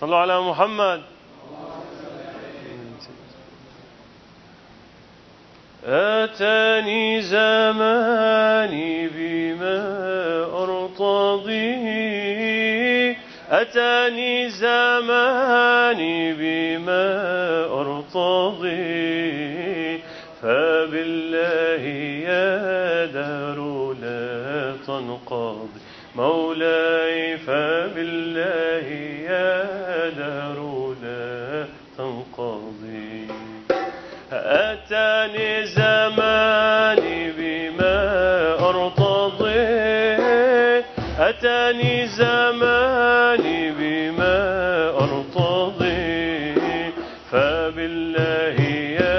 صلوا على محمد. أتاني زماني بما أرتضيه أتاني زماني بما أرتضيه فبالله يا دار لا تنقضي. مولاي فبالله يا الزمان بما أرتضي. أتاني زماني بما أرتضي. فبالله يا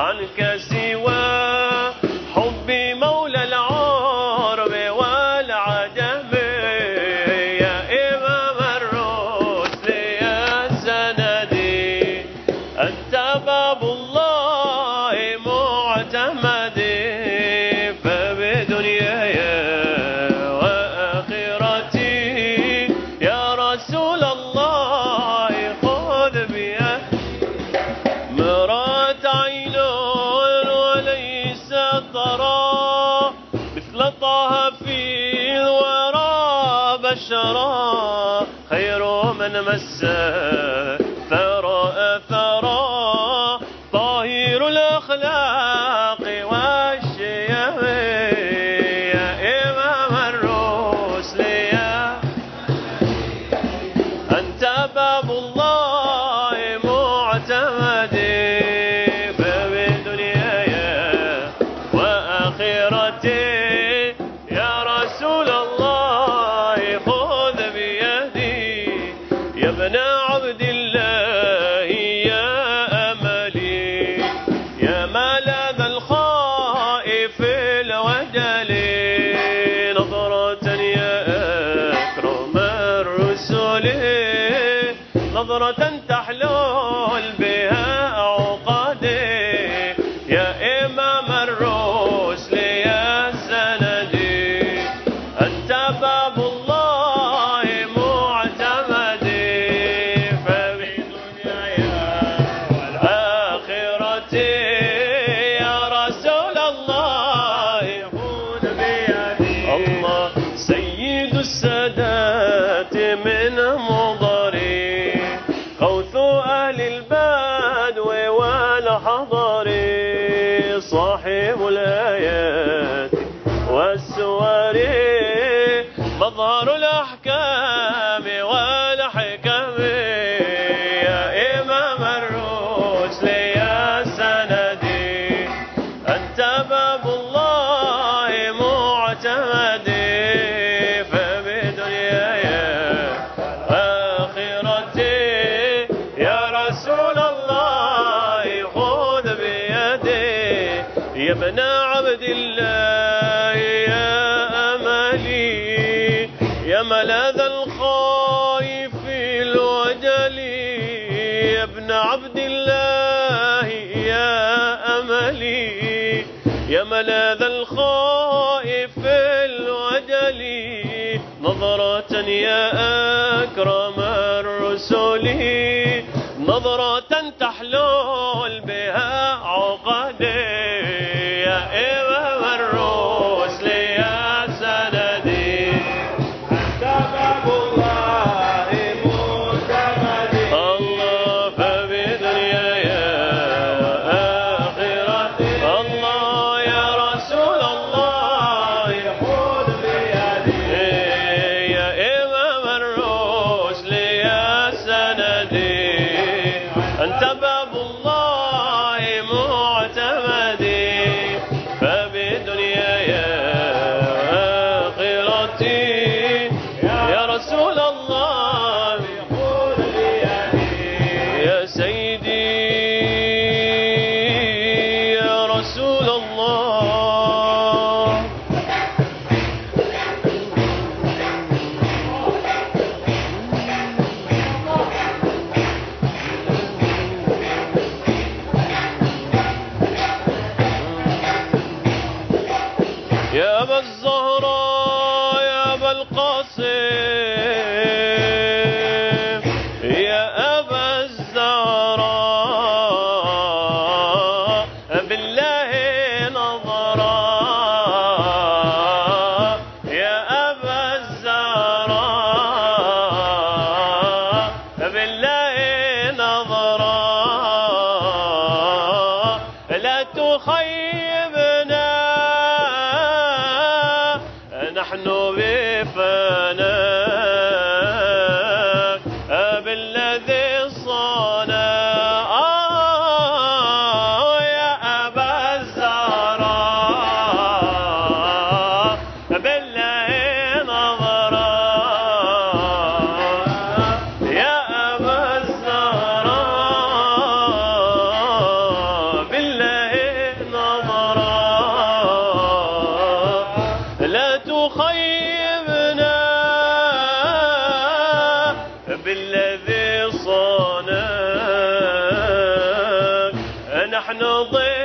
Hanukkah يا ملاذ الخائف الوجل. يا ابن عبد الله يا أملي. يا ملاذ الخائف الوجل. نظرة يا أكرم الرسل. نظرة نحن ضيفناك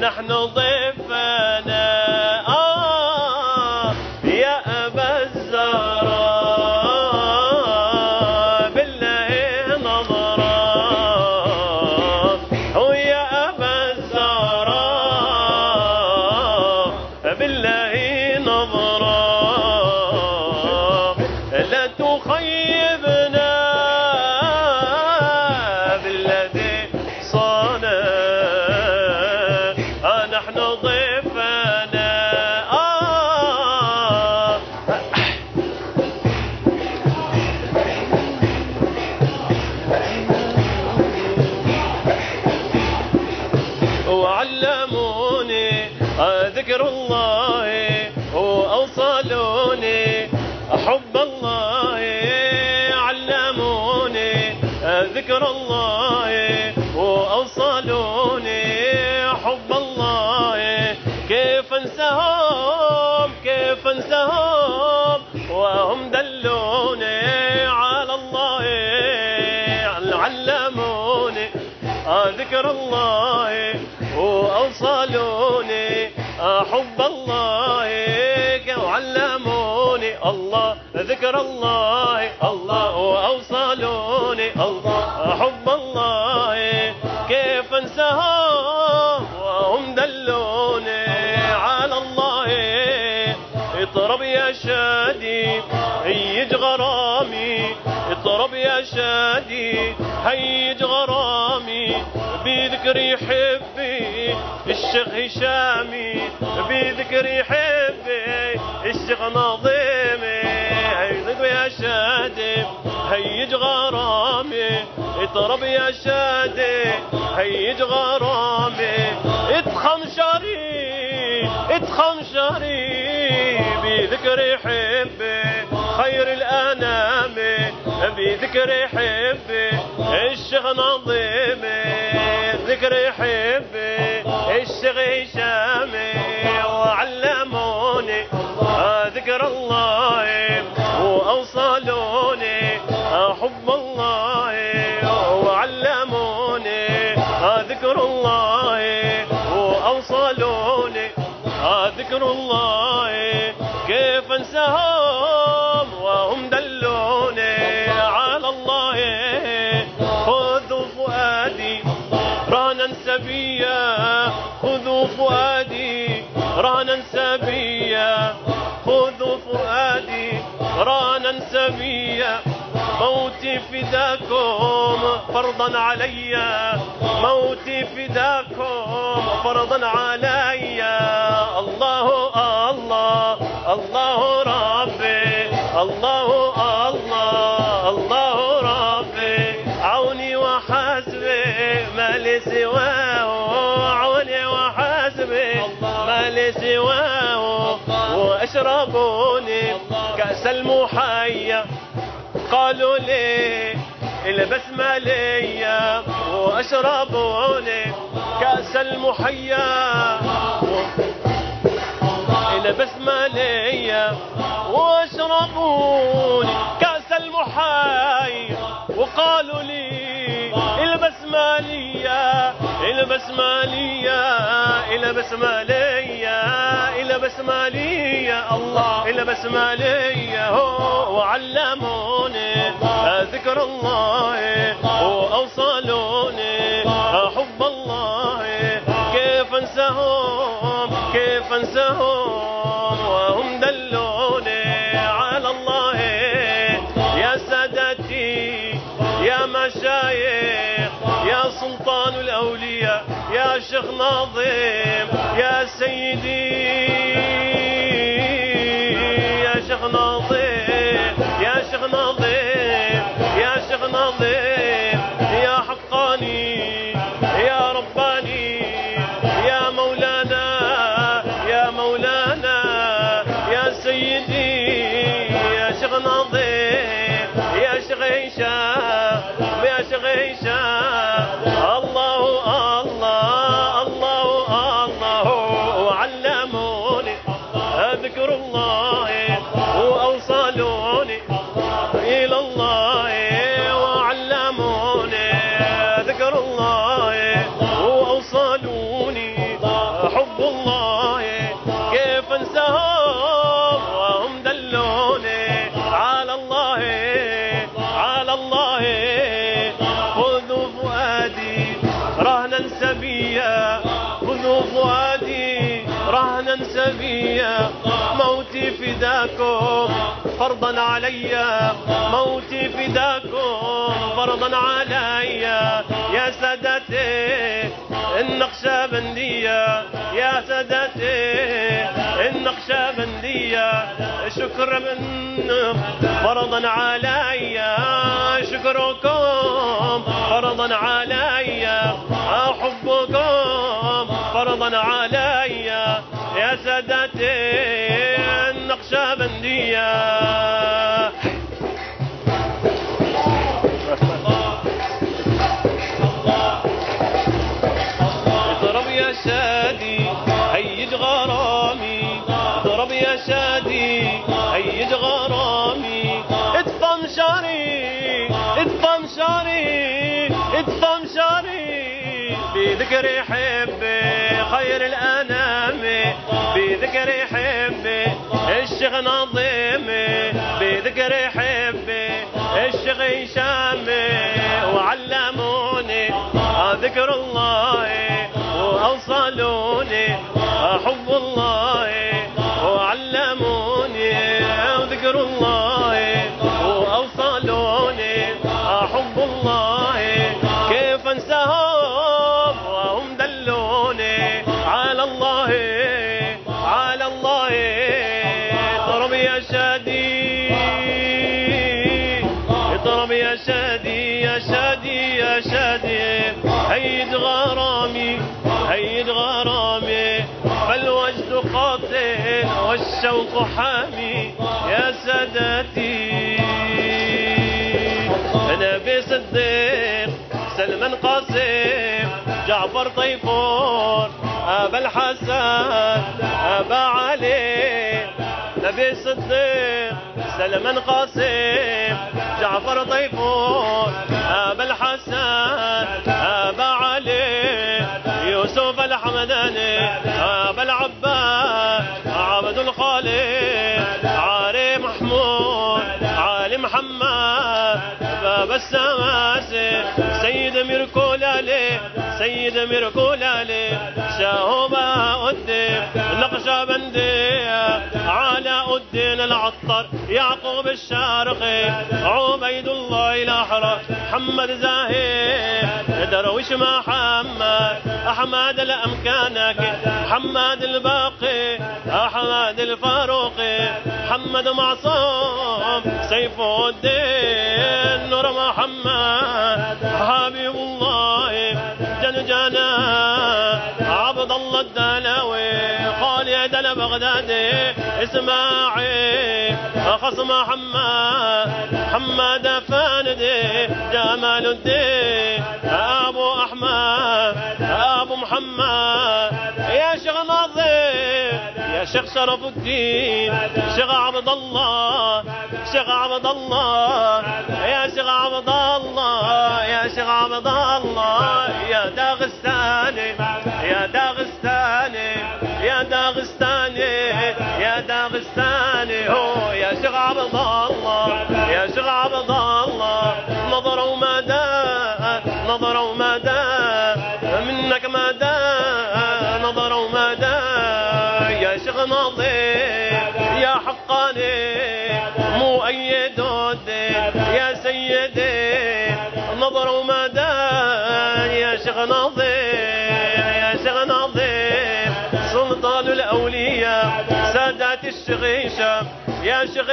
نحن ضيفنا حب الله ذكر الله الله وأوصلوني الله حب الله. كيف انساهم وهم دلوني على الله. اضرب يا شادي هيج غرامي. اضرب يا شادي هيج غرامي. بذكر يحبي الشيخ هشامي. بذكر يحبي الشيخ نظيمي هيضرب يا شادي هيج غرامي اضرب يا شادي هيج غرامي. اتخم شري اتخم شري بذكر يحبي خير الأنام بذكر يحبي الشيخ نظيمي. ذكر يحبي الشيخ هشامي فرضا علي. موتي فداكم فرضا علي. الله الله الله ربي. الله الله الله ربي. عوني وحسبي ما لي سواه. عوني وحسبي ما لي سواه. وأشربوني كأس المحيا البسمة ليا واشربوني كأس المحيا. البسمة ليا واشربوني كأس المحيا. وقالوا لي البسمة ليا البسمة ليا البسمة ليا البسمة ليا الله البسمة ليا هو وعلموني. ذكر الله. وأوصلوني فرضا علي موتي فداكم فرضا علي. يا سادتي النقشبندية يا سادتي النقشبندية شكر من فرضا علي. شكركم فرضا علي. حبكم فرضا علي. يا سادتي النقشبندية اضرب يا شادي هيج غرامي. اضرب يا شادي هيج غرامي. ادفم شاري ادفم شاري ادفم شاري. بذكر حبي خير الأنام. بذكر حبي الشيخ نظيم بذكر حبي الشيخ هشام وعلموني ذكر الله وأوصلوني. شادي هيد غرامي هيد غرامي فالوجد قاتل والشوق حامي. يا سادتي نبي صديق سلمان قاسم جعفر طيفور أبا الحسن أبا علي. نبي صديق سلمان قاسم جعفر طيفور الدين العطر يعقوب الشارقي عبيد الله الأحرى محمد زاهي درويش محمد أحمد الأمكانك محمد الباقي أحمد الفاروقي محمد معصوم سيف الدين نور محمد. الدين أبو أحمد أبو محمد يا شيخ نظيف يا شيخ شرف الدين شيخ عبد الله شيخ عبد الله يا شيخ عبد الله يا شيخ عبد الله يا داغستاني يا داغستاني يا داغستاني يا داغستاني هو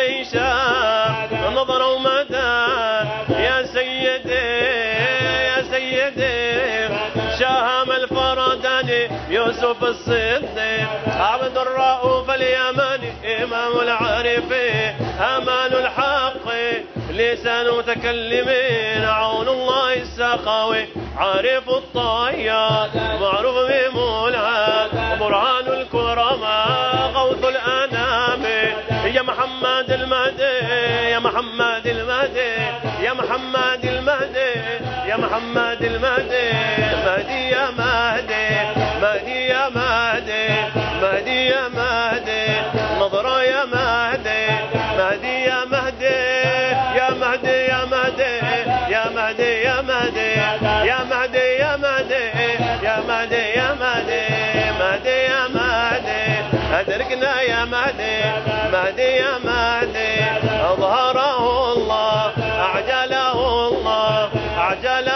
شغيشة نظر ومدى يا سيدي يا سيدي شاهم الفرداني يوسف الصديق عبد الرؤوف اليمني إمام العارفين أمان الحق لسان متكلمين عون الله السخاوي عارف الطيات معروف محمد المهدي يا محمد المهدي يا محمد المهدي مهدي يا مهدي مهدي يا مهدي مهدي يا مهدي نظرة يا مهدي مهدي يا مهدي يا مهدي يا مهدي يا مهدي يا مهدي يا مهدي يا مهدي يا مهدي يا مهدي مهدي يا مهدي أدركنا يا مهدي مهدي يا مهدي أظهره عجلا